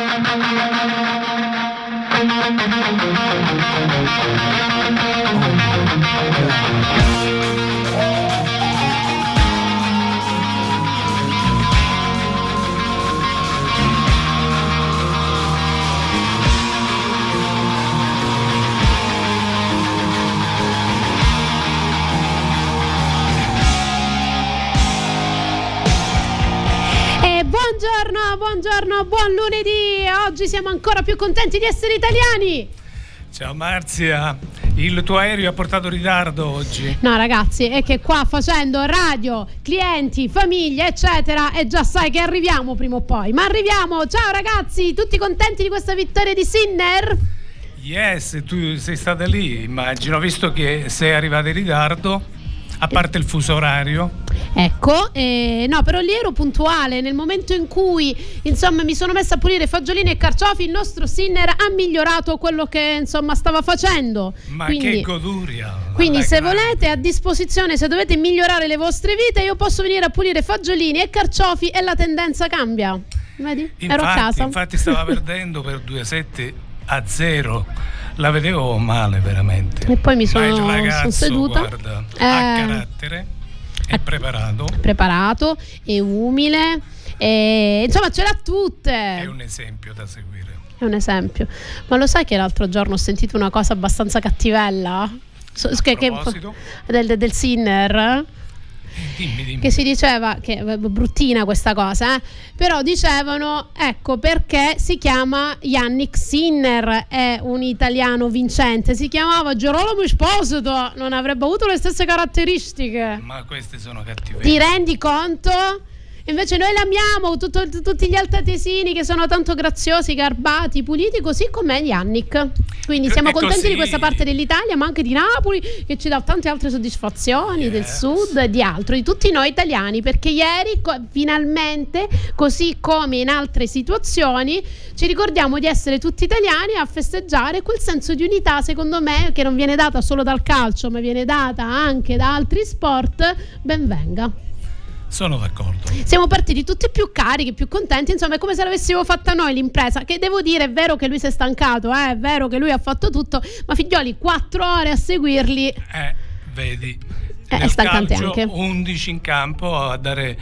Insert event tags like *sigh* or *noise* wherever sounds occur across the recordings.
Oh, buongiorno, buon lunedì. Oggi siamo ancora più contenti di essere italiani. Ciao Marzia, il tuo aereo ha portato ritardo oggi. No ragazzi, è che qua facendo radio, clienti, famiglie, eccetera, e già sai che arriviamo prima o poi. Ma arriviamo, ciao ragazzi, tutti contenti di questa vittoria di Sinner? Yes, tu sei stata lì, immagino, visto che sei arrivata in ritardo a parte il fuso orario. Ecco, eh, no, però lì ero puntuale. Nel momento in cui insomma mi sono messa a pulire fagiolini e carciofi, il nostro Sinner ha migliorato quello che insomma stava facendo. Ma quindi, che goduria! Quindi, se grande. volete a disposizione, se dovete migliorare le vostre vite, io posso venire a pulire fagiolini e carciofi e la tendenza cambia. Vedi? Infatti, ero a casa. Infatti, stava perdendo per 2-7 a 0 la vedevo male veramente. E poi mi sono, ragazzo, sono seduta. Guarda, eh, ha carattere, è eh, preparato. Preparato, è umile, e, insomma ce l'ha tutte. È un esempio da seguire. È un esempio. Ma lo sai che l'altro giorno ho sentito una cosa abbastanza cattivella? So, che, che, del, del Sinner? Dimmi, dimmi. Che si diceva, che è bruttina questa cosa, eh? però dicevano, ecco perché si chiama Yannick Sinner, è un italiano vincente, si chiamava Gerolamo Esposito, non avrebbe avuto le stesse caratteristiche. Ma queste sono cattive. Ti rendi conto? Invece noi l'amiamo, tutto, tutti gli altatesini che sono tanto graziosi, garbati, puliti, così come Yannick. Quindi siamo contenti così... di questa parte dell'Italia, ma anche di Napoli, che ci dà tante altre soddisfazioni, yes. del sud e di altro, di tutti noi italiani, perché ieri co- finalmente, così come in altre situazioni, ci ricordiamo di essere tutti italiani a festeggiare quel senso di unità, secondo me, che non viene data solo dal calcio, ma viene data anche da altri sport. Ben venga. Sono d'accordo. Siamo partiti tutti più carichi, più contenti, insomma è come se l'avessimo fatta noi l'impresa, che devo dire è vero che lui si è stancato, eh? è vero che lui ha fatto tutto, ma figlioli, quattro ore a seguirli... Eh, vedi. Eh, è stancante calcio, anche. 11 in campo a dare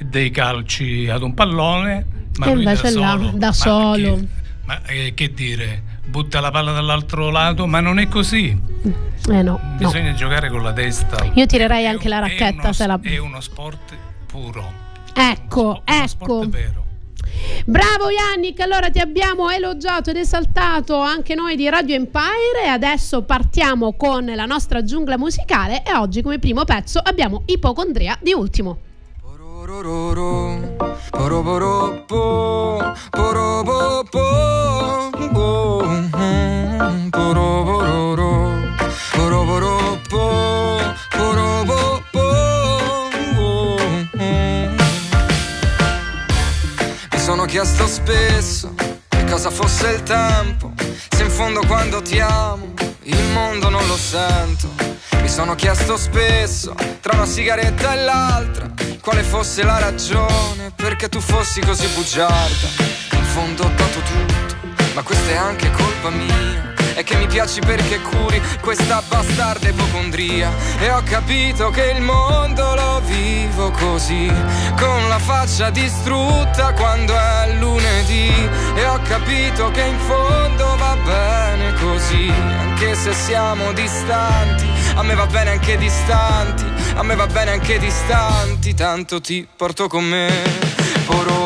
dei calci ad un pallone, ma e lui invece da solo. Là, da solo. Che, ma eh, che dire? butta la palla dall'altro lato, ma non è così. Eh no, Bisogna no. giocare con la testa. Io tirerei anche la racchetta uno, se la... È uno sport puro. Ecco, uno, ecco. Uno vero. Bravo Yannick, allora ti abbiamo elogiato ed esaltato anche noi di Radio Empire e adesso partiamo con la nostra giungla musicale e oggi come primo pezzo abbiamo Ipocondria di Ultimo. Chiesto spesso che cosa fosse il tempo, se in fondo quando ti amo il mondo non lo sento. Mi sono chiesto spesso, tra una sigaretta e l'altra, quale fosse la ragione perché tu fossi così bugiarda. In fondo ho dato tutto, ma questa è anche colpa mia e che mi piaci perché curi questa bastarda ipocondria. E ho capito che il mondo lo vivo così con la faccia distrutta quando è lunedì. E ho capito che in fondo va bene così anche se siamo distanti. A me va bene anche distanti a me va bene anche distanti. Tanto ti porto con me poro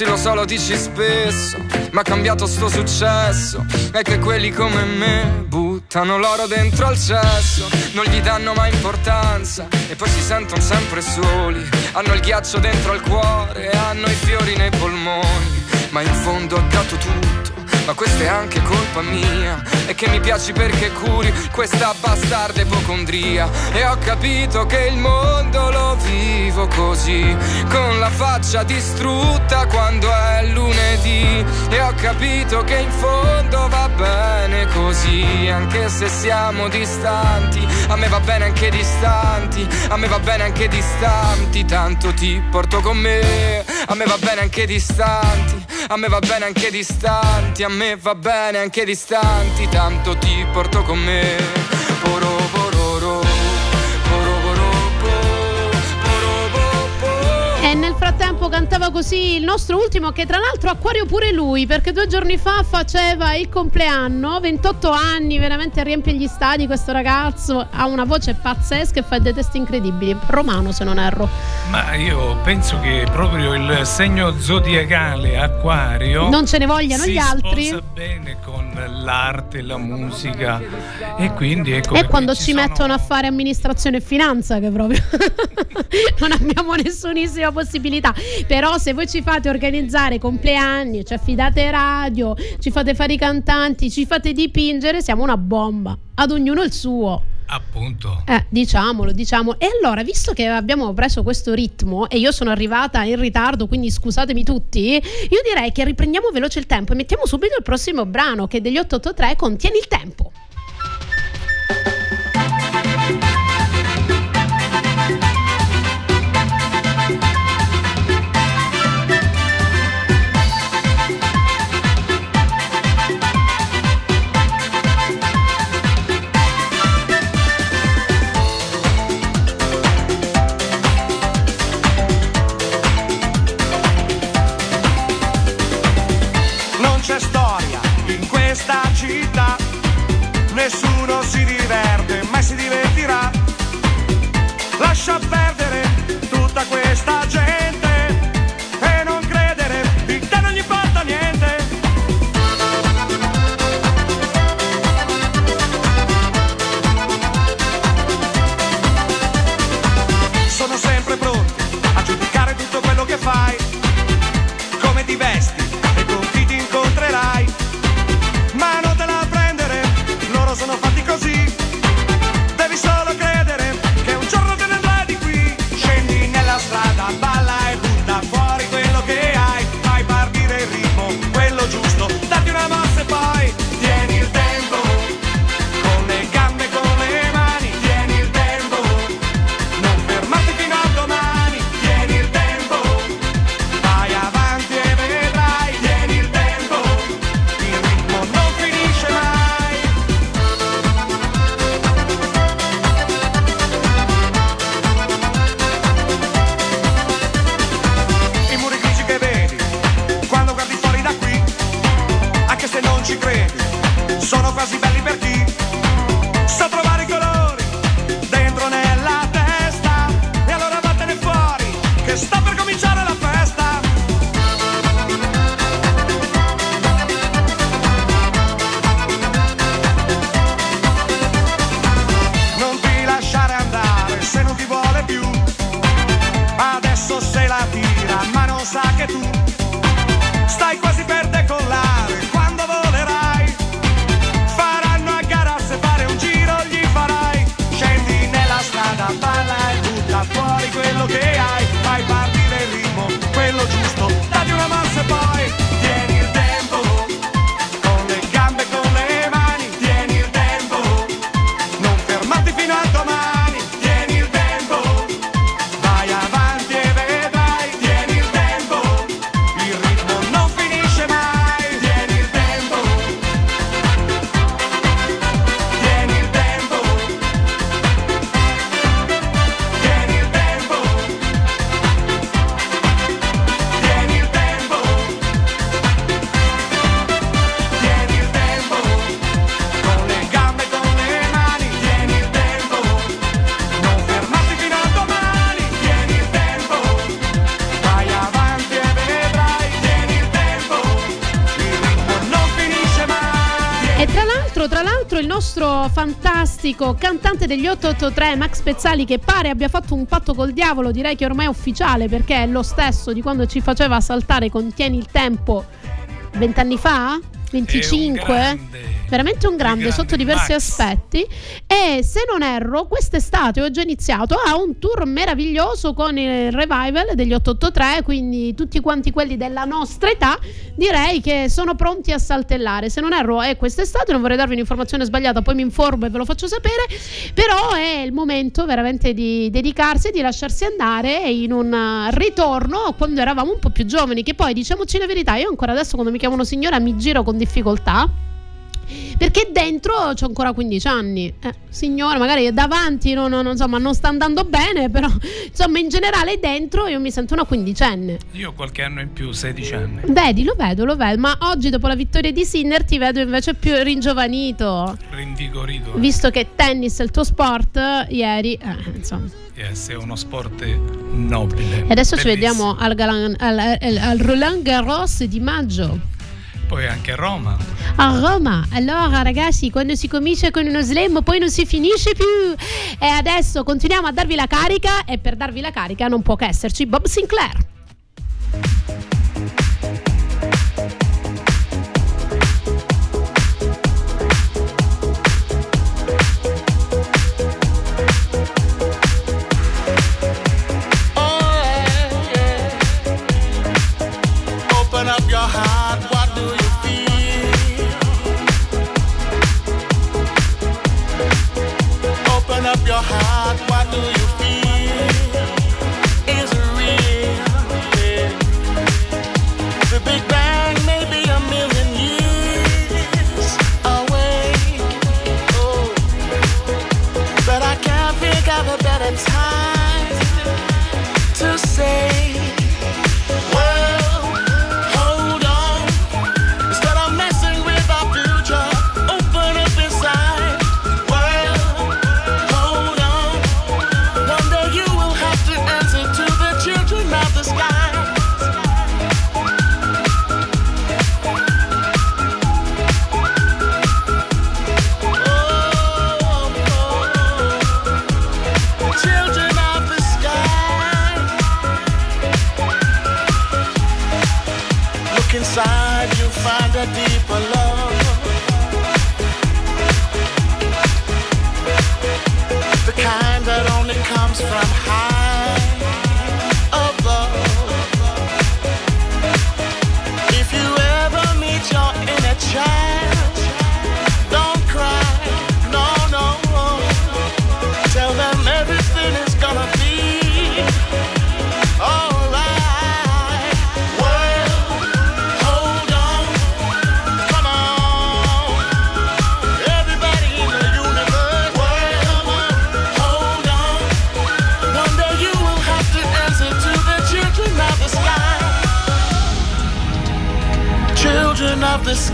Sì, lo so, lo dici spesso, ma ha cambiato sto successo. È che quelli come me buttano l'oro dentro al cesso, non gli danno mai importanza e poi si sentono sempre soli. Hanno il ghiaccio dentro al cuore hanno i fiori nei polmoni, ma in fondo ho dato tutto ma questa è anche colpa mia. E che mi piaci perché curi questa bastarda ipocondria. E ho capito che il mondo lo vivo così, con la faccia distrutta quando è lunedì. E ho capito che in fondo va bene così, anche se siamo distanti. A me va bene anche distanti, a me va bene anche distanti, tanto ti porto con me. A me va bene anche distanti, a me va bene anche distanti, a me va bene anche distanti, tanto ti porto con me. Cantava così il nostro ultimo, che tra l'altro acquario pure lui, perché due giorni fa faceva il compleanno, 28 anni, veramente riempie gli stadi questo ragazzo, ha una voce pazzesca e fa dei testi incredibili, romano se non erro. Ma io penso che proprio il segno zodiacale acquario Non ce ne vogliano si gli altri. sposa bene con l'arte, la musica e quindi ecco E quando ci ci sono- mettono a fare amministrazione e finanza, che proprio *laughs* non abbiamo nessunissima possibilità. Però, se voi ci fate organizzare compleanni, ci affidate radio, ci fate fare i cantanti, ci fate dipingere, siamo una bomba. Ad ognuno il suo. appunto Eh, diciamolo, diciamo. E allora, visto che abbiamo preso questo ritmo e io sono arrivata in ritardo, quindi scusatemi tutti, io direi che riprendiamo veloce il tempo e mettiamo subito il prossimo brano che degli 883 contiene il tempo. Fantastico cantante degli 883, Max Pezzali, che pare abbia fatto un patto col diavolo, direi che ormai è ufficiale perché è lo stesso di quando ci faceva saltare Contieni il tempo vent'anni fa? 25 veramente un grande, grande. sotto diversi Max. aspetti. E se non erro quest'estate ho già iniziato ha un tour meraviglioso con il revival degli 883 quindi tutti quanti quelli della nostra età direi che sono pronti a saltellare. Se non erro è quest'estate non vorrei darvi un'informazione sbagliata poi mi informo e ve lo faccio sapere però è il momento veramente di dedicarsi e di lasciarsi andare in un ritorno quando eravamo un po' più giovani che poi diciamoci la verità io ancora adesso quando mi chiamano signora mi giro con difficoltà perché dentro ho ancora 15 anni. Eh, signora, magari davanti non, non, insomma, non sta andando bene, però insomma in generale dentro io mi sento una quindicenne. Io ho qualche anno in più, 16 anni. Vedi, lo vedo, lo vedo, ma oggi dopo la vittoria di Sinner ti vedo invece più ringiovanito. Rinvigorito. Visto che tennis è il tuo sport, ieri, eh, insomma. Yes, è uno sport nobile. E adesso bellissimo. ci vediamo al, Galan, al, al, al Roland Garros di maggio poi anche a Roma. A Roma, allora ragazzi, quando si comincia con uno slam poi non si finisce più. E adesso continuiamo a darvi la carica e per darvi la carica non può che esserci Bob Sinclair. find a deeper love. The kind that only comes from high.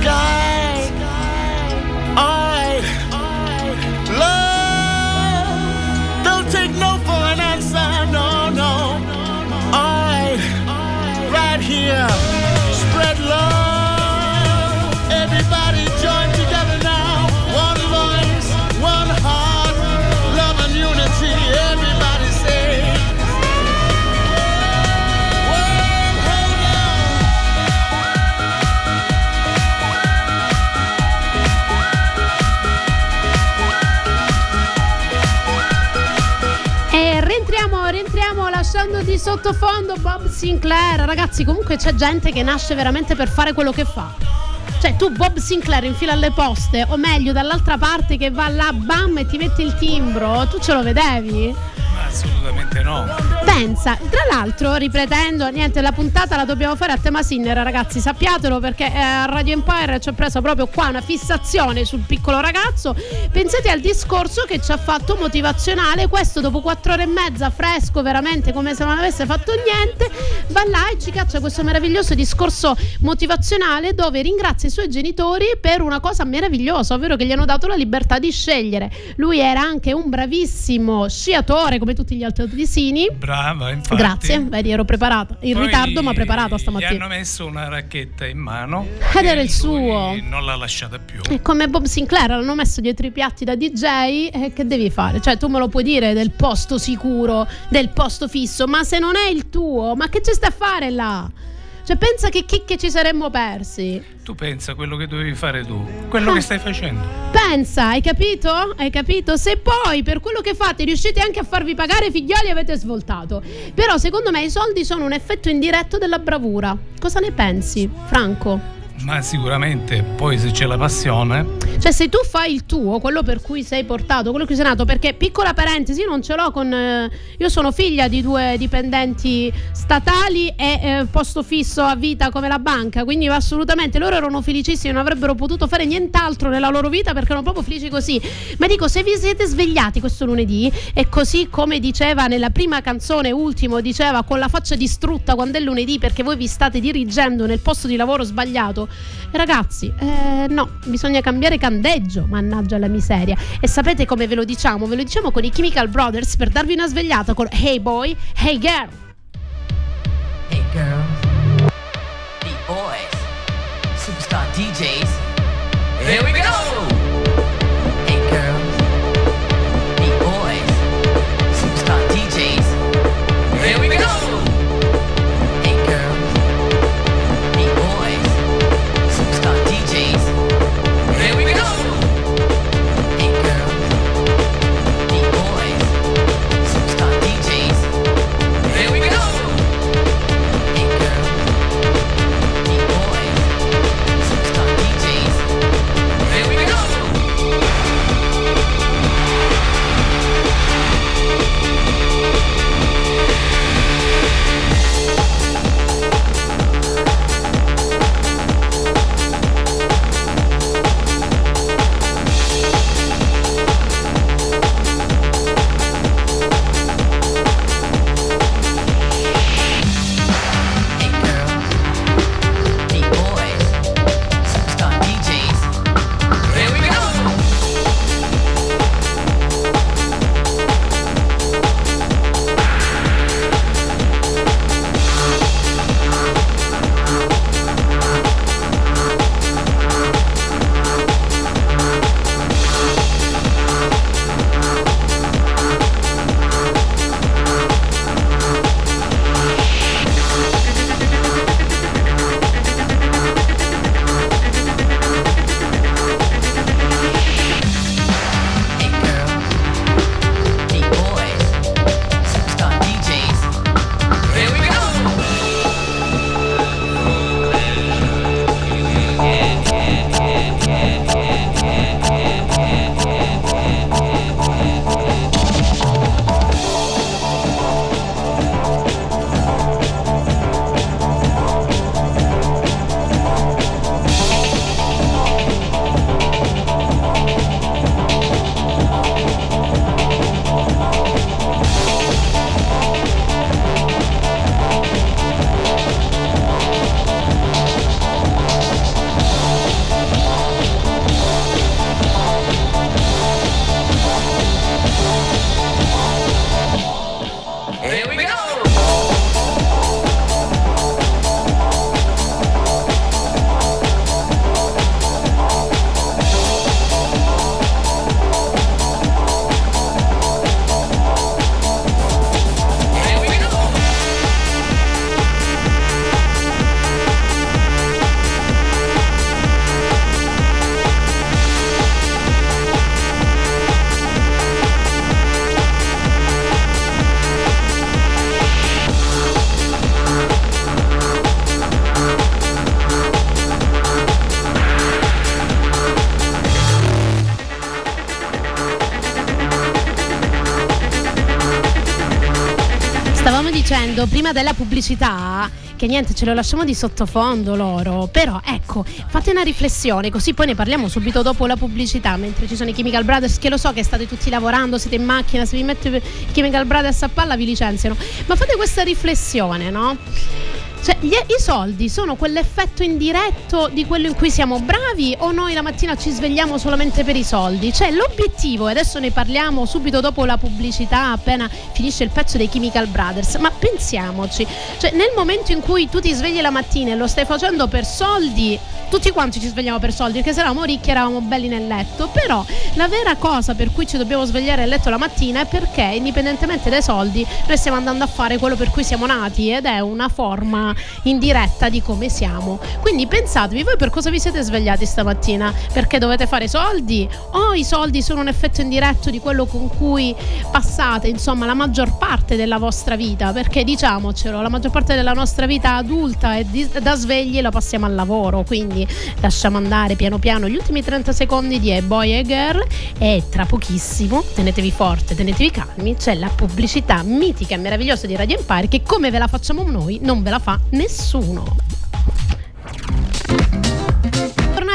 sky. Sottofondo Bob Sinclair. Ragazzi, comunque c'è gente che nasce veramente per fare quello che fa. Cioè, tu Bob Sinclair in fila alle poste, o meglio, dall'altra parte che va là, bam, e ti metti il timbro, tu ce lo vedevi? Assolutamente no. Pensa, tra l'altro, ripetendo, niente, la puntata la dobbiamo fare a tema Sinner, ragazzi, sappiatelo perché eh, a Radio Empire ci ha preso proprio qua una fissazione sul piccolo ragazzo. Pensate al discorso che ci ha fatto motivazionale, questo dopo quattro ore e mezza, fresco, veramente come se non avesse fatto niente, va là e ci caccia questo meraviglioso discorso motivazionale dove ringrazia i suoi genitori per una cosa meravigliosa, ovvero che gli hanno dato la libertà di scegliere. Lui era anche un bravissimo sciatore, come tutti gli altri odisini. Brava, infatti. Grazie, vedi, ero preparata. In Poi ritardo, ma preparata stamattina. Gli hanno messo una racchetta in mano. Ed era il suo. Non l'ha lasciata più. E come Bob Sinclair l'hanno messo dietro i piatti da DJ, eh, che devi fare? Cioè, tu me lo puoi dire del posto sicuro, del posto fisso, ma se non è il tuo, ma che ci stai a fare là? Cioè, pensa che chicche ci saremmo persi. Tu pensa quello che dovevi fare tu, quello Ah. che stai facendo. Pensa, hai capito? Hai capito? Se poi per quello che fate riuscite anche a farvi pagare figlioli avete svoltato. Però secondo me i soldi sono un effetto indiretto della bravura. Cosa ne pensi, Franco? Ma sicuramente poi se c'è la passione, Cioè, se tu fai il tuo, quello per cui sei portato, quello che sei nato, perché piccola parentesi, io non ce l'ho con. eh, io sono figlia di due dipendenti statali e eh, posto fisso a vita come la banca, quindi assolutamente loro erano felicissimi, non avrebbero potuto fare nient'altro nella loro vita perché erano proprio felici così. Ma dico, se vi siete svegliati questo lunedì e così come diceva nella prima canzone, ultimo, diceva con la faccia distrutta quando è lunedì perché voi vi state dirigendo nel posto di lavoro sbagliato, ragazzi, eh, no, bisogna cambiare candeggio, mannaggia la miseria. E sapete come ve lo diciamo? Ve lo diciamo con i Chemical Brothers per darvi una svegliata con Hey Boy, Hey Girl. Hey girls, beat boys, superstar DJs. Here we go. Prima della pubblicità che niente, ce lo lasciamo di sottofondo loro, però ecco, fate una riflessione, così poi ne parliamo subito dopo la pubblicità, mentre ci sono i Chemical Brothers, che lo so che state tutti lavorando, siete in macchina, se vi metto i Chemical Brothers a palla vi licenziano, ma fate questa riflessione, no? Cioè, gli- i soldi sono quell'effetto indiretto di quello in cui siamo bravi o noi la mattina ci svegliamo solamente per i soldi? Cioè, l'obiettivo, e adesso ne parliamo subito dopo la pubblicità, appena finisce il pezzo dei Chemical Brothers, ma pensiamoci, cioè, nel momento in cui tu ti svegli la mattina e lo stai facendo per soldi, tutti quanti ci svegliamo per soldi, perché se eravamo ricchi eravamo belli nel letto, però la vera cosa per cui ci dobbiamo svegliare nel letto la mattina è perché, indipendentemente dai soldi, noi stiamo andando a fare quello per cui siamo nati ed è una forma in diretta di come siamo. Quindi pensatevi, voi per cosa vi siete svegliati stamattina? Perché dovete fare soldi? O i soldi sono un effetto indiretto di quello con cui passate, insomma, la maggior parte della vostra vita? Perché diciamocelo, la maggior parte della nostra vita adulta e di- da svegli la passiamo al lavoro, quindi lasciamo andare piano piano gli ultimi 30 secondi di A Boy e Girl e tra pochissimo, tenetevi forte, tenetevi calmi, c'è la pubblicità mitica e meravigliosa di Radio Empire che come ve la facciamo noi non ve la fa nessuno.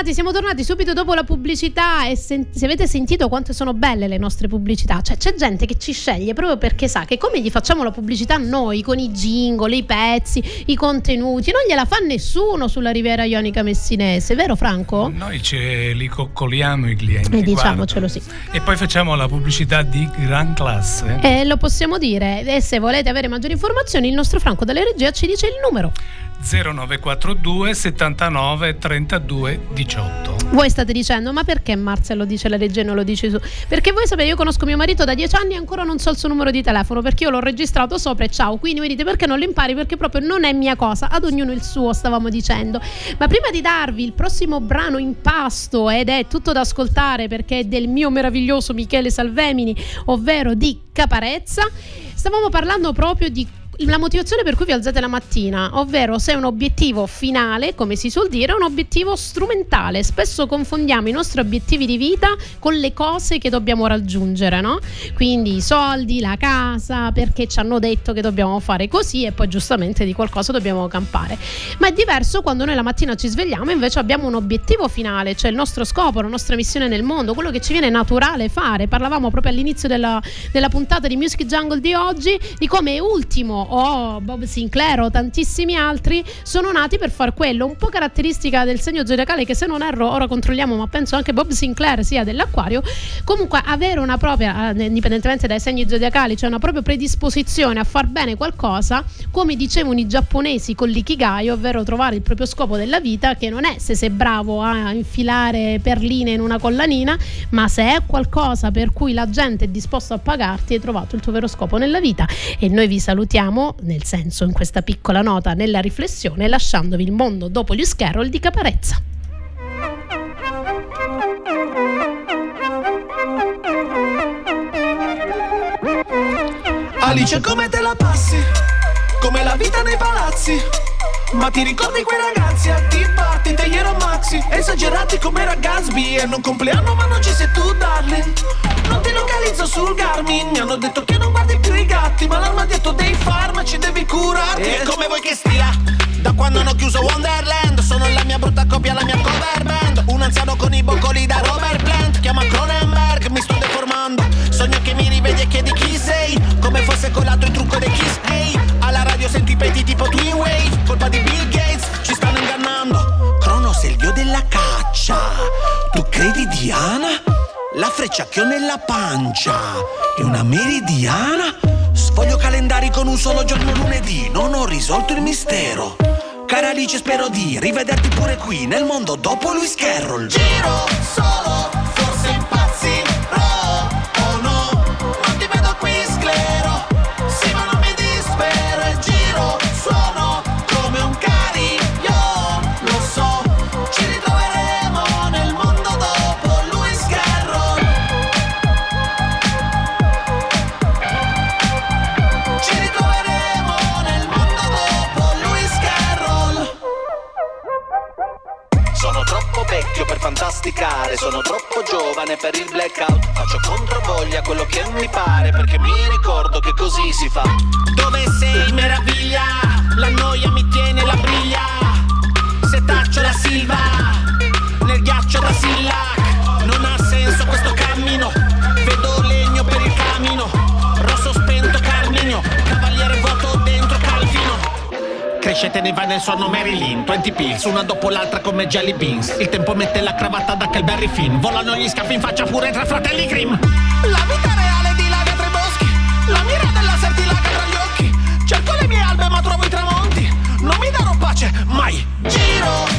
Tornati, siamo tornati subito dopo la pubblicità e sen- se avete sentito quanto sono belle le nostre pubblicità, cioè c'è gente che ci sceglie proprio perché sa che come gli facciamo la pubblicità noi con i jingle, i pezzi, i contenuti, non gliela fa nessuno sulla Riviera Ionica Messinese, vero Franco? Noi ce li coccoliamo i clienti. E diciamocelo, sì. E poi facciamo la pubblicità di gran classe. E lo possiamo dire, e se volete avere maggiori informazioni il nostro Franco della regia ci dice il numero. 0942 79 32 18. Voi state dicendo, ma perché Marzia lo dice la regia e non lo dici tu? Perché voi sapete, io conosco mio marito da dieci anni e ancora non so il suo numero di telefono perché io l'ho registrato sopra e ciao. Quindi mi dite perché non lo impari? Perché proprio non è mia cosa, ad ognuno il suo, stavamo dicendo. Ma prima di darvi il prossimo brano in pasto ed è tutto da ascoltare perché è del mio meraviglioso Michele Salvemini, ovvero di Caparezza, stavamo parlando proprio di la motivazione per cui vi alzate la mattina, ovvero se è un obiettivo finale, come si suol dire, o un obiettivo strumentale. Spesso confondiamo i nostri obiettivi di vita con le cose che dobbiamo raggiungere, no? Quindi i soldi, la casa, perché ci hanno detto che dobbiamo fare così e poi giustamente di qualcosa dobbiamo campare. Ma è diverso quando noi la mattina ci svegliamo e invece abbiamo un obiettivo finale, cioè il nostro scopo, la nostra missione nel mondo, quello che ci viene naturale fare. Parlavamo proprio all'inizio della, della puntata di Music Jungle di oggi di come ultimo o Bob Sinclair o tantissimi altri sono nati per far quello, un po' caratteristica del segno zodiacale che se non erro ora controlliamo, ma penso anche Bob Sinclair sia dell'acquario, comunque avere una propria, eh, indipendentemente dai segni zodiacali, cioè una propria predisposizione a far bene qualcosa, come dicevano i giapponesi con l'ikigai, ovvero trovare il proprio scopo della vita, che non è se sei bravo a infilare perline in una collanina, ma se è qualcosa per cui la gente è disposta a pagarti, hai trovato il tuo vero scopo nella vita. E noi vi salutiamo, nel senso, in questa piccola nota, nella riflessione, lasciandovi il mondo dopo gli Scarroll di Caparezza. Alice come te la passi? Come la vita nei palazzi ma ti ricordi quei ragazzi a Tea Party degli Ero Maxi? Esagerati come ragazzi E non compleanno ma non ci sei tu darling. Non ti localizzo sul Garmin. Mi hanno detto che non guardi più i gatti Ma l'armadietto dei farmaci devi curarti. E come vuoi che stia? Da quando hanno chiuso Wonderland Sono la mia brutta copia, la mia cover band. Un anziano con i boccoli da Robert Plant Chiama Cronenberg, mi sto deformando. Sogno che mi rivedi e chiedi chi sei Come fosse colato il trucco dei Kiss. Hey Alla radio sento i peti tipo Twin Wave Colpa di Bill Gates, ci stanno ingannando. Cronos è il dio della caccia. Tu credi Diana? La freccia che ho nella pancia È una meridiana? Sfoglio calendari con un solo giorno lunedì. Non ho risolto il mistero. Cara Alice spero di rivederti pure qui Nel mondo dopo Lewis Carroll. Giro solo, fantasticare Sono troppo giovane per il blackout. Faccio controvoglia quello che mi pare Perché mi ricordo che così si fa. Dove sei meraviglia? La noia mi tiene la briglia. Se taccio la silva Nel ghiaccio da Sillac. Non ha senso questo cammino Crescete ne va nel sonno Marilyn. 20 pills, una dopo l'altra come jelly beans. Il tempo mette la cravatta da Kelberry Finn. Volano gli scaffi in faccia pure tra fratelli Grimm. La vita reale dilaga tra i boschi La mira della sertilaga tra gli occhi. Cerco le mie albe ma trovo i tramonti. Non mi darò pace, mai. Giro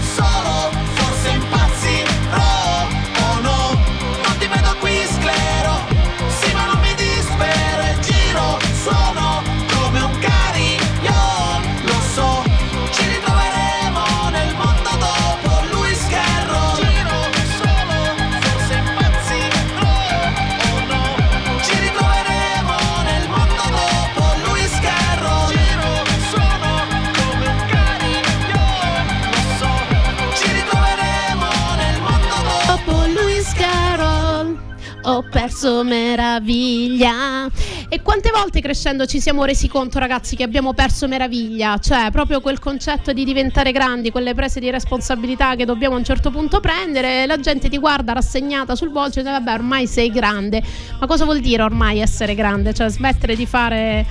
perso meraviglia. E quante volte crescendo ci siamo resi conto, ragazzi, che abbiamo perso meraviglia? Cioè, proprio quel concetto di diventare grandi, quelle prese di responsabilità che dobbiamo a un certo punto prendere. La gente ti guarda rassegnata sul volto e dice: Vabbè, ormai sei grande. Ma cosa vuol dire ormai essere grande? Cioè, smettere di fare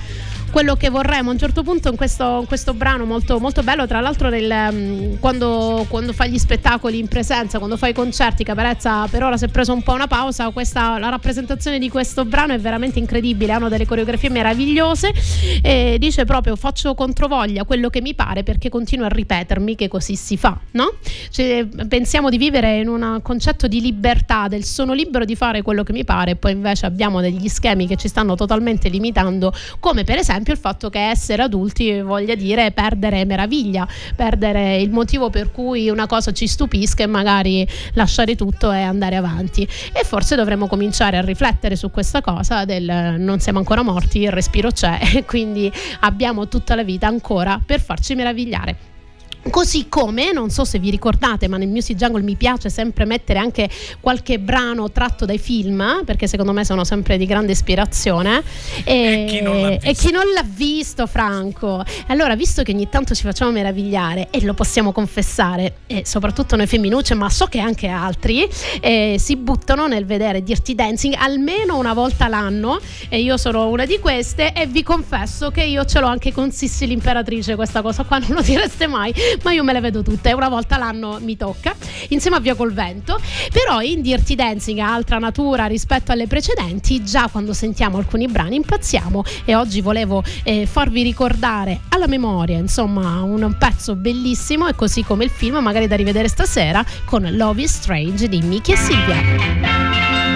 quello che vorremmo. A un certo punto in questo, in questo brano molto, molto bello, tra l'altro nel, mm, quando, quando fai gli spettacoli in presenza, quando fai i concerti, Caparezza per ora si è preso un po' una pausa, questa, la rappresentazione di questo brano è veramente incredibile, hanno delle coreografie meravigliose e dice proprio faccio controvoglia quello che mi pare perché continuo a ripetermi che così si fa, no? Cioè, pensiamo di vivere in un concetto di libertà, del sono libero di fare quello che mi pare poi invece abbiamo degli schemi che ci stanno totalmente limitando, come per esempio il fatto che essere adulti voglia dire perdere meraviglia, perdere il motivo per cui una cosa ci stupisca e magari lasciare tutto e andare avanti. E forse dovremmo cominciare a riflettere su questa cosa del non siamo ancora morti, il respiro c'è *laughs* e quindi abbiamo tutta la vita ancora per farci meravigliare. Così come, non so se vi ricordate, ma nel Music Jungle mi piace sempre mettere anche qualche brano tratto dai film, perché secondo me sono sempre di grande ispirazione. E, E chi non l'ha e visto? chi non l'ha visto, Franco. Allora, visto che ogni tanto ci facciamo meravigliare e lo possiamo confessare, e soprattutto noi femminucce, ma so che anche altri, eh, si buttano nel vedere Dirty Dancing almeno una volta l'anno, e io sono una di queste, e vi confesso che io ce l'ho anche con Sissi l'imperatrice, questa cosa qua non lo direste mai, ma io me le vedo tutte, una volta l'anno mi tocca, insieme a Via col Vento, però in Dirty Dancing ha altra natura rispetto alle precedenti, già quando sentiamo alcuni brani impazziamo e oggi volevo eh, farvi ricordare alla memoria, insomma, un pezzo bellissimo e così come il film, magari da rivedere stasera, con Love is Strange di Miki e Silvia.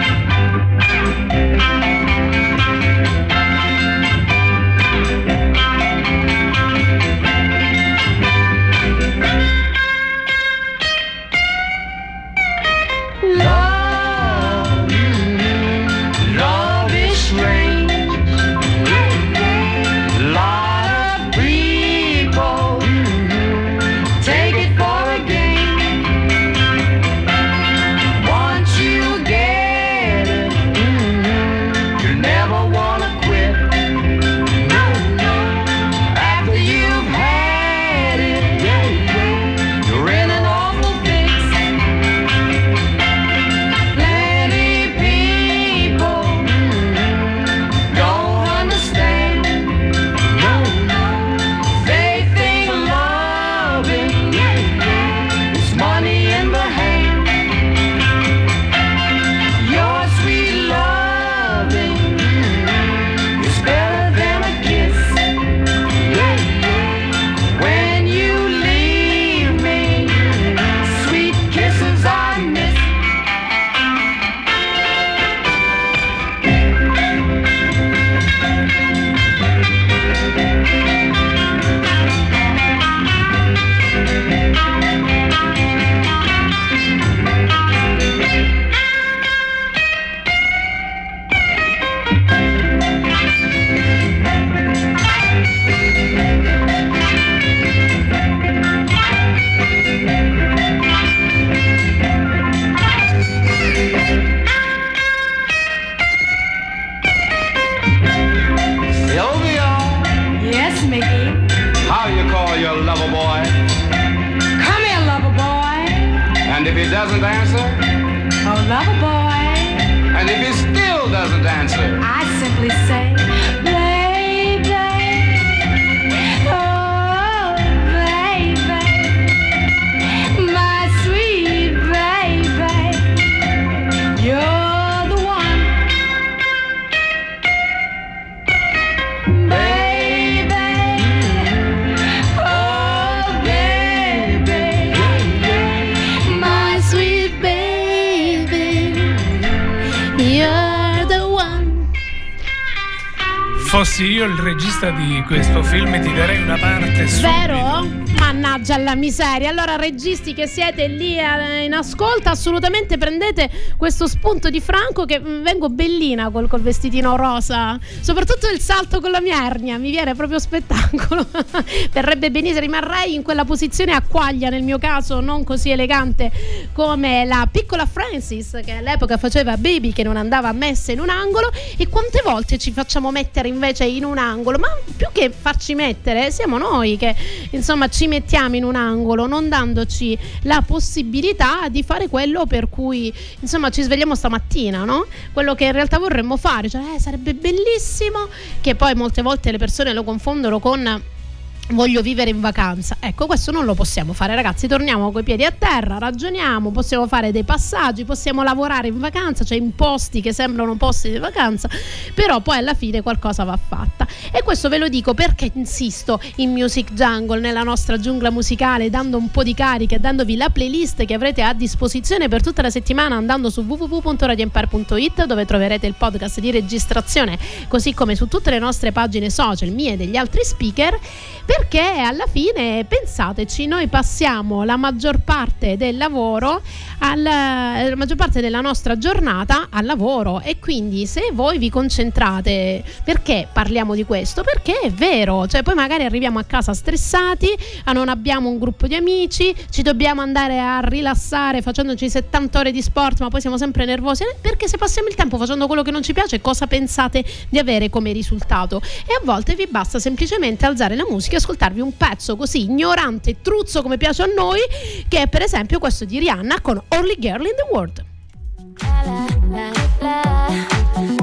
translator. I il regista di questo film ti darei una parte subito. Vero? Mannaggia la miseria. Allora, registi che siete lì eh, in ascolto, assolutamente prendete questo spunto di Franco che mm, vengo bellina col, col vestitino rosa. Soprattutto il salto con la mia ernia, mi viene proprio spettacolo. *laughs* Verrebbe benissimo, rimarrei in quella posizione a quaglia nel mio caso, non così elegante come la piccola Francis che all'epoca faceva baby che non andava messa in un angolo e quante volte ci facciamo mettere invece in un angolo, ma più che farci mettere siamo noi che insomma ci mettiamo in un angolo non dandoci la possibilità di fare quello per cui insomma ci svegliamo stamattina, no? Quello che in realtà vorremmo fare, cioè eh, sarebbe bellissimo che poi molte volte le persone lo confondono con Voglio vivere in vacanza. Ecco, questo non lo possiamo fare, ragazzi. Torniamo coi piedi a terra, ragioniamo, possiamo fare dei passaggi, possiamo lavorare in vacanza, cioè in posti che sembrano posti di vacanza, però poi alla fine qualcosa va fatta. E questo ve lo dico perché insisto in Music Jungle, nella nostra giungla musicale, dando un po' di carica e dandovi la playlist che avrete a disposizione per tutta la settimana andando su www.radioempire.it dove troverete il podcast di registrazione, così come su tutte le nostre pagine social, mie e degli altri speaker perché alla fine pensateci noi passiamo la maggior parte del lavoro al, la maggior parte della nostra giornata al lavoro. E quindi se voi vi concentrate perché parliamo di questo? Perché è vero. Cioè poi magari arriviamo a casa stressati non abbiamo un gruppo di amici ci dobbiamo andare a rilassare facendoci 70 ore di sport ma poi siamo sempre nervosi. Perché se passiamo il tempo facendo quello che non ci piace cosa pensate di avere come risultato? E a volte vi basta semplicemente alzare la musica ascoltarvi un pezzo così ignorante e truzzo come piace a noi che è per esempio questo di Rihanna con Only Girl in the World. I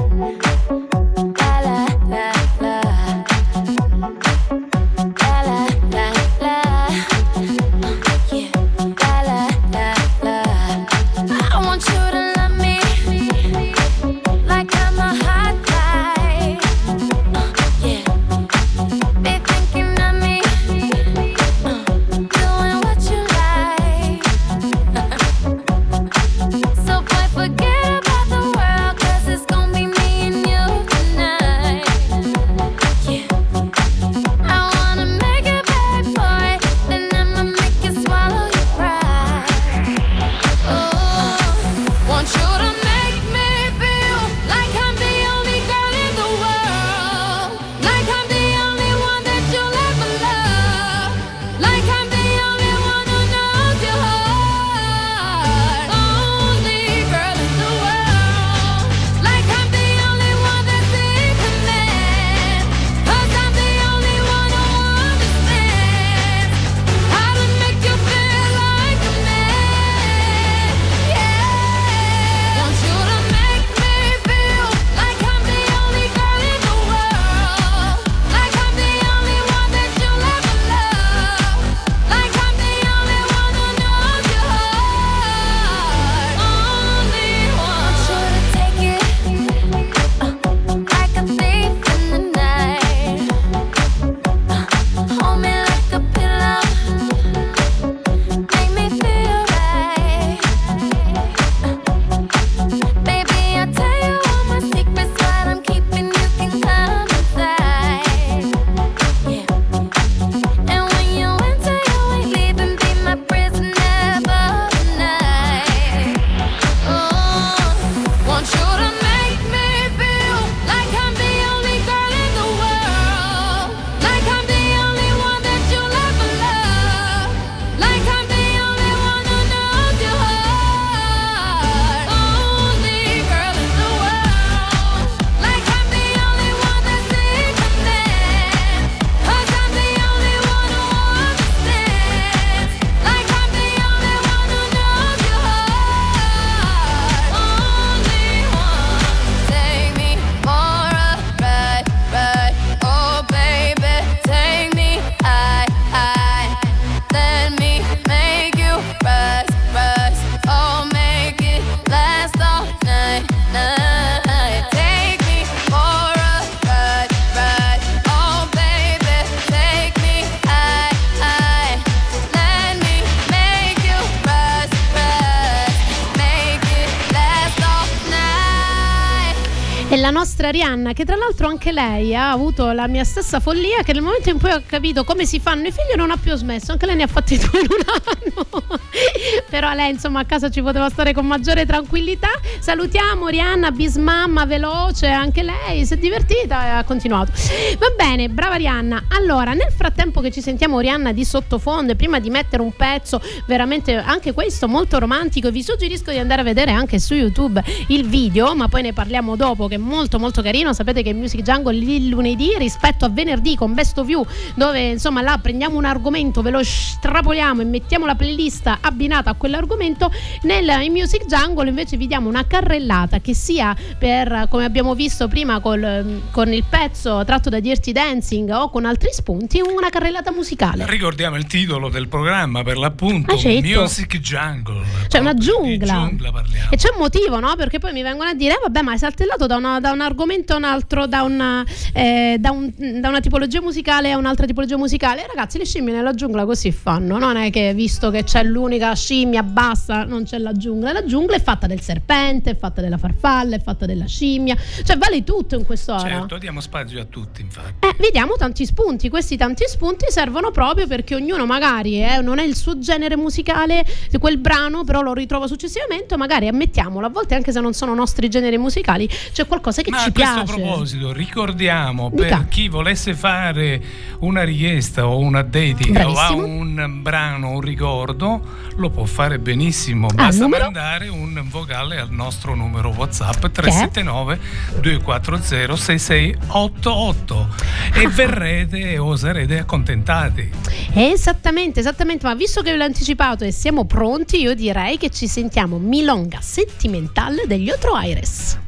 nostra Rihanna, che tra l'altro anche lei ha avuto la mia stessa follia, che nel momento in cui ho capito come si fanno i figli non ha più smesso, anche lei ne ha fatti due in un anno. *laughs* Però lei insomma a casa ci poteva stare con maggiore tranquillità. Salutiamo Rihanna, bismamma, veloce, anche lei si è divertita e ha continuato. Va bene, brava Rihanna. Allora, nel frattempo che ci sentiamo Rihanna di sottofondo e prima di mettere un pezzo veramente anche questo molto romantico, vi suggerisco di andare a vedere anche su YouTube il video, ma poi ne parliamo dopo che è molto molto carino. Sapete che Music Jungle il lunedì rispetto a venerdì con Best of You, dove insomma là prendiamo un argomento, ve lo strapoliamo e mettiamo la playlist abbinata a quell'argomento. Nel in Music Jungle invece vi diamo una carrellata che sia per come abbiamo visto prima col- con il pezzo tratto da Dirty Dancing o con altri spunti, una carrellata musicale. Ricordiamo il titolo del programma per l'appunto Ah, certo. Music Jungle. C'è una giungla. giungla. E c'è un motivo, no? Perché poi mi vengono a dire, "Eh, vabbè, ma hai saltellato da, una- da un argomento a un altro, da una, eh, da, un- da una tipologia musicale a un'altra tipologia musicale. Ragazzi, le scimmie nella giungla così fanno. Non è che visto che c'è l'unica scimmia, basta, non c'è la giungla. La giungla è fatta del serpente, è fatta della farfalla, è fatta della scimmia. Cioè, vale tutto in quest'ora. Certo, diamo spazio a tutti, infatti. Eh, vediamo tanti spunti. Questi tanti spunti servono proprio perché ognuno magari eh, non è il suo genere musicale quel brano, però lo ritrova successivamente. Magari ammettiamolo, a volte anche se non sono nostri generi musicali, c'è qualcosa che Ma ci a questo piace. proposito, ricordiamo Dica. per chi volesse fare una richiesta o una dedica o ha un brano, un ricordo, lo può fare benissimo. Ah, Basta mandare un vocale al nostro numero WhatsApp 379 240 6688 e verrete o sarete accontentati. Esattamente, esattamente. Ma visto che ve l'ho anticipato e siamo pronti, io direi che ci sentiamo Milonga Sentimentale degli Otro Aires.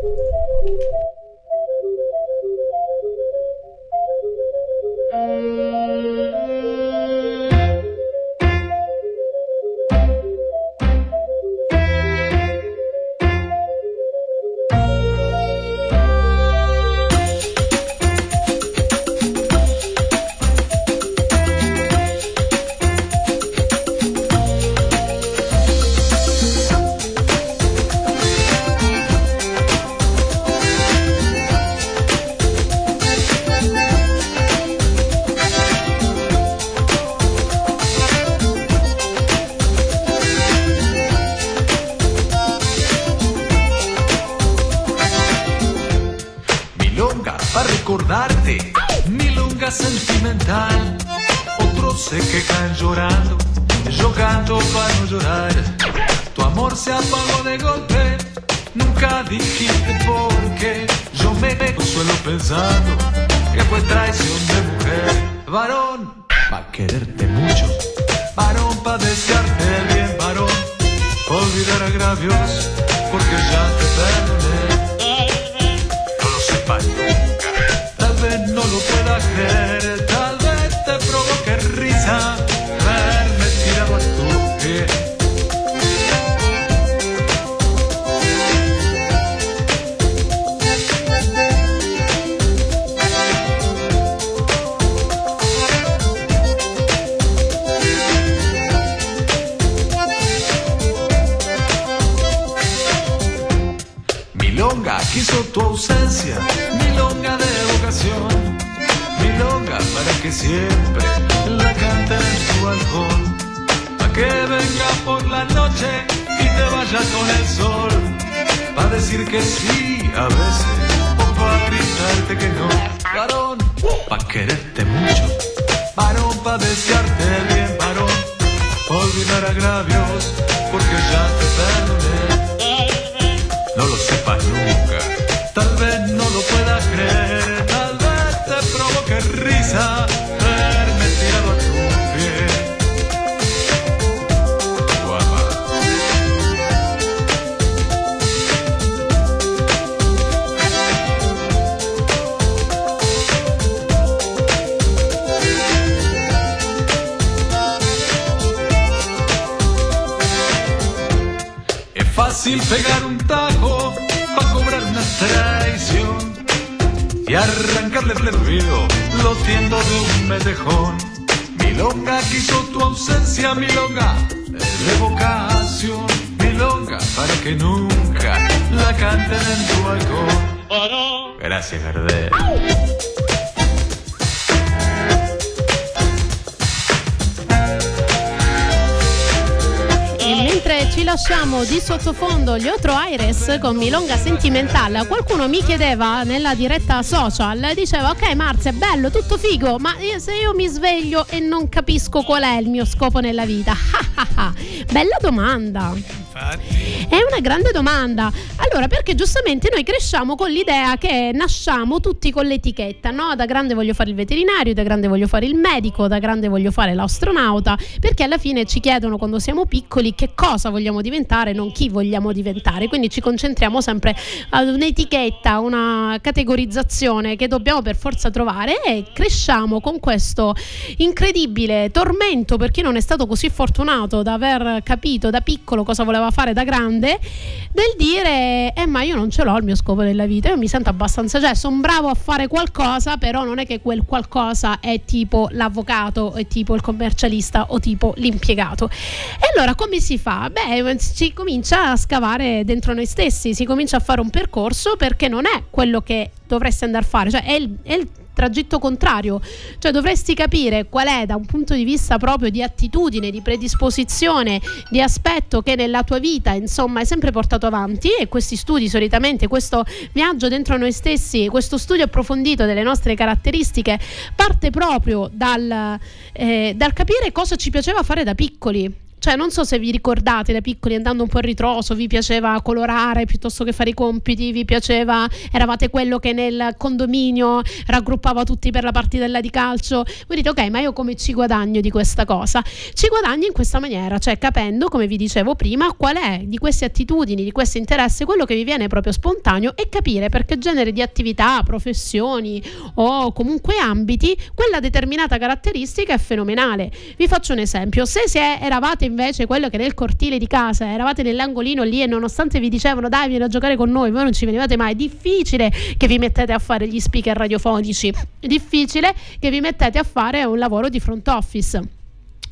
Milonga quiso tu ausencia, milonga de vocación, milonga para que siempre la cante en su balcón, para que venga por la noche y te vaya con el sol, para decir que sí a veces o para gritarte que no, varón, para quererte mucho, varón, para desearte bien, varón, olvidar agravios porque ya te perdoné arrancarle el ruido lo tiendo de un metejón. Milonga quiso tu ausencia, milonga de vocación, milonga para que nunca la canten en tu balcón. Gracias, Gardel. Lasciamo di sottofondo gli Otro Aires con Milonga Sentimental, qualcuno mi chiedeva nella diretta social, diceva ok Marzia bello, tutto figo, ma se io mi sveglio e non capisco qual è il mio scopo nella vita? *laughs* Bella domanda. È una grande domanda. Allora, perché giustamente noi cresciamo con l'idea che nasciamo tutti con l'etichetta, no? Da grande voglio fare il veterinario, da grande voglio fare il medico, da grande voglio fare l'astronauta, perché alla fine ci chiedono quando siamo piccoli che cosa vogliamo diventare, non chi vogliamo diventare. Quindi ci concentriamo sempre ad un'etichetta, una categorizzazione che dobbiamo per forza trovare e cresciamo con questo incredibile tormento per chi non è stato così fortunato da aver capito da piccolo cosa voleva fare da grande del dire eh ma io non ce l'ho il mio scopo nella vita io mi sento abbastanza cioè sono bravo a fare qualcosa però non è che quel qualcosa è tipo l'avvocato è tipo il commercialista o tipo l'impiegato e allora come si fa? beh si comincia a scavare dentro noi stessi si comincia a fare un percorso perché non è quello che dovresti andare a fare cioè è il, è il tragitto contrario, cioè dovresti capire qual è da un punto di vista proprio di attitudine, di predisposizione, di aspetto che nella tua vita insomma hai sempre portato avanti e questi studi solitamente, questo viaggio dentro noi stessi, questo studio approfondito delle nostre caratteristiche parte proprio dal, eh, dal capire cosa ci piaceva fare da piccoli. Cioè, non so se vi ricordate da piccoli andando un po' a ritroso, vi piaceva colorare piuttosto che fare i compiti, vi piaceva, eravate quello che nel condominio raggruppava tutti per la partitella di calcio. Voi dite, ok, ma io come ci guadagno di questa cosa? Ci guadagni in questa maniera, cioè capendo, come vi dicevo prima, qual è di queste attitudini, di questi interessi, quello che vi viene proprio spontaneo e capire per che genere di attività, professioni o comunque ambiti quella determinata caratteristica è fenomenale. Vi faccio un esempio, se, se eravate invece quello che nel cortile di casa eravate nell'angolino lì e nonostante vi dicevano dai vieni a giocare con noi, voi non ci venivate mai, difficile che vi mettete a fare gli speaker radiofonici, difficile che vi mettete a fare un lavoro di front office.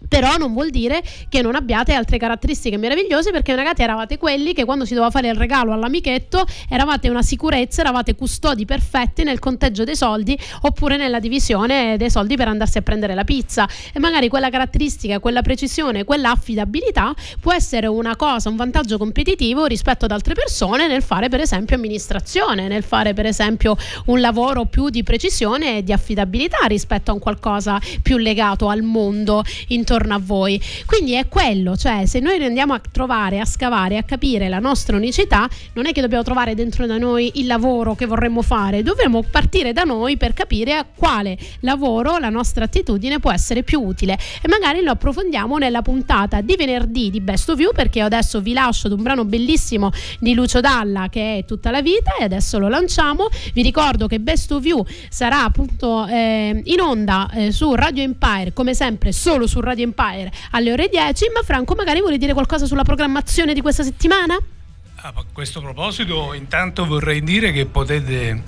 Però non vuol dire che non abbiate altre caratteristiche meravigliose perché magari eravate quelli che quando si doveva fare il regalo all'amichetto eravate una sicurezza, eravate custodi perfetti nel conteggio dei soldi oppure nella divisione dei soldi per andarsi a prendere la pizza. E magari quella caratteristica, quella precisione, quella affidabilità può essere una cosa, un vantaggio competitivo rispetto ad altre persone nel fare per esempio amministrazione, nel fare per esempio un lavoro più di precisione e di affidabilità rispetto a un qualcosa più legato al mondo intorno a voi. Quindi è quello, cioè se noi andiamo a trovare, a scavare, a capire la nostra unicità, non è che dobbiamo trovare dentro da noi il lavoro che vorremmo fare, dovremmo partire da noi per capire a quale lavoro la nostra attitudine può essere più utile e magari lo approfondiamo nella puntata di venerdì di Best of You perché adesso vi lascio ad un brano bellissimo di Lucio Dalla che è tutta la vita e adesso lo lanciamo. Vi ricordo che Best of You sarà appunto eh, in onda eh, su Radio Empire come sempre solo su Radio Empire alle ore 10 ma Franco magari vuole dire qualcosa sulla programmazione di questa settimana? Ah, a questo proposito, intanto vorrei dire che potete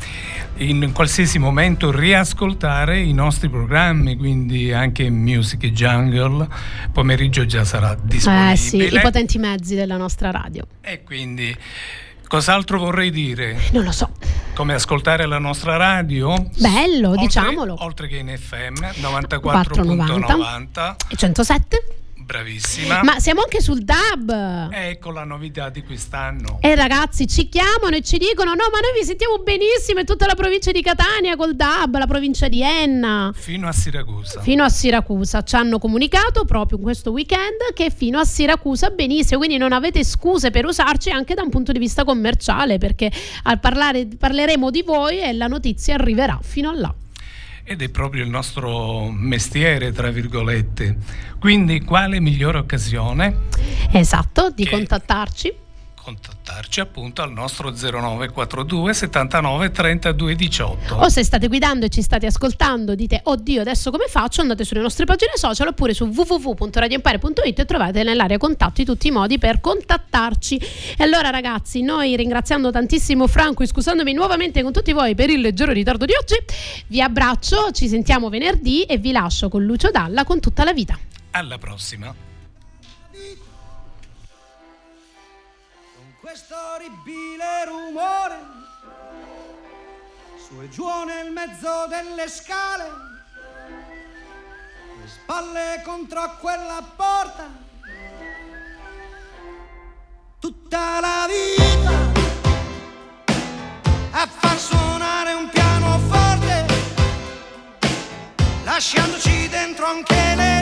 in qualsiasi momento riascoltare i nostri programmi, quindi anche Music Jungle, pomeriggio già sarà disponibile. Eh sì, i potenti mezzi della nostra radio. E quindi cos'altro vorrei dire? Non lo so. Come ascoltare la nostra radio? Bello, Oltre- diciamolo. Oltre che in FM 490 94.90. e 107? Bravissima. Ma siamo anche sul DAB. Ecco la novità di quest'anno. E ragazzi ci chiamano e ci dicono: No, ma noi vi sentiamo benissimo in tutta la provincia di Catania col DAB, la provincia di Enna. Fino a Siracusa. Fino a Siracusa ci hanno comunicato proprio in questo weekend che fino a Siracusa benissimo, quindi non avete scuse per usarci anche da un punto di vista commerciale, perché al parlare, parleremo di voi e la notizia arriverà fino a là. Ed è proprio il nostro mestiere, tra virgolette. Quindi, quale migliore occasione? Esatto, di Che- contattarci. Contattarci appunto al nostro 0942 79 32 18. O se state guidando e ci state ascoltando, dite oddio adesso come faccio? Andate sulle nostre pagine social oppure su www.radioempire.it e trovate nell'area contatti tutti i modi per contattarci. E allora ragazzi, noi ringraziando tantissimo Franco e scusandomi nuovamente con tutti voi per il leggero ritardo di oggi, vi abbraccio, ci sentiamo venerdì e vi lascio con Lucio Dalla con tutta la vita. Alla prossima. questo orribile rumore, su e giù nel mezzo delle scale, le spalle contro quella porta, tutta la vita a far suonare un pianoforte, lasciandoci dentro anche le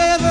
ever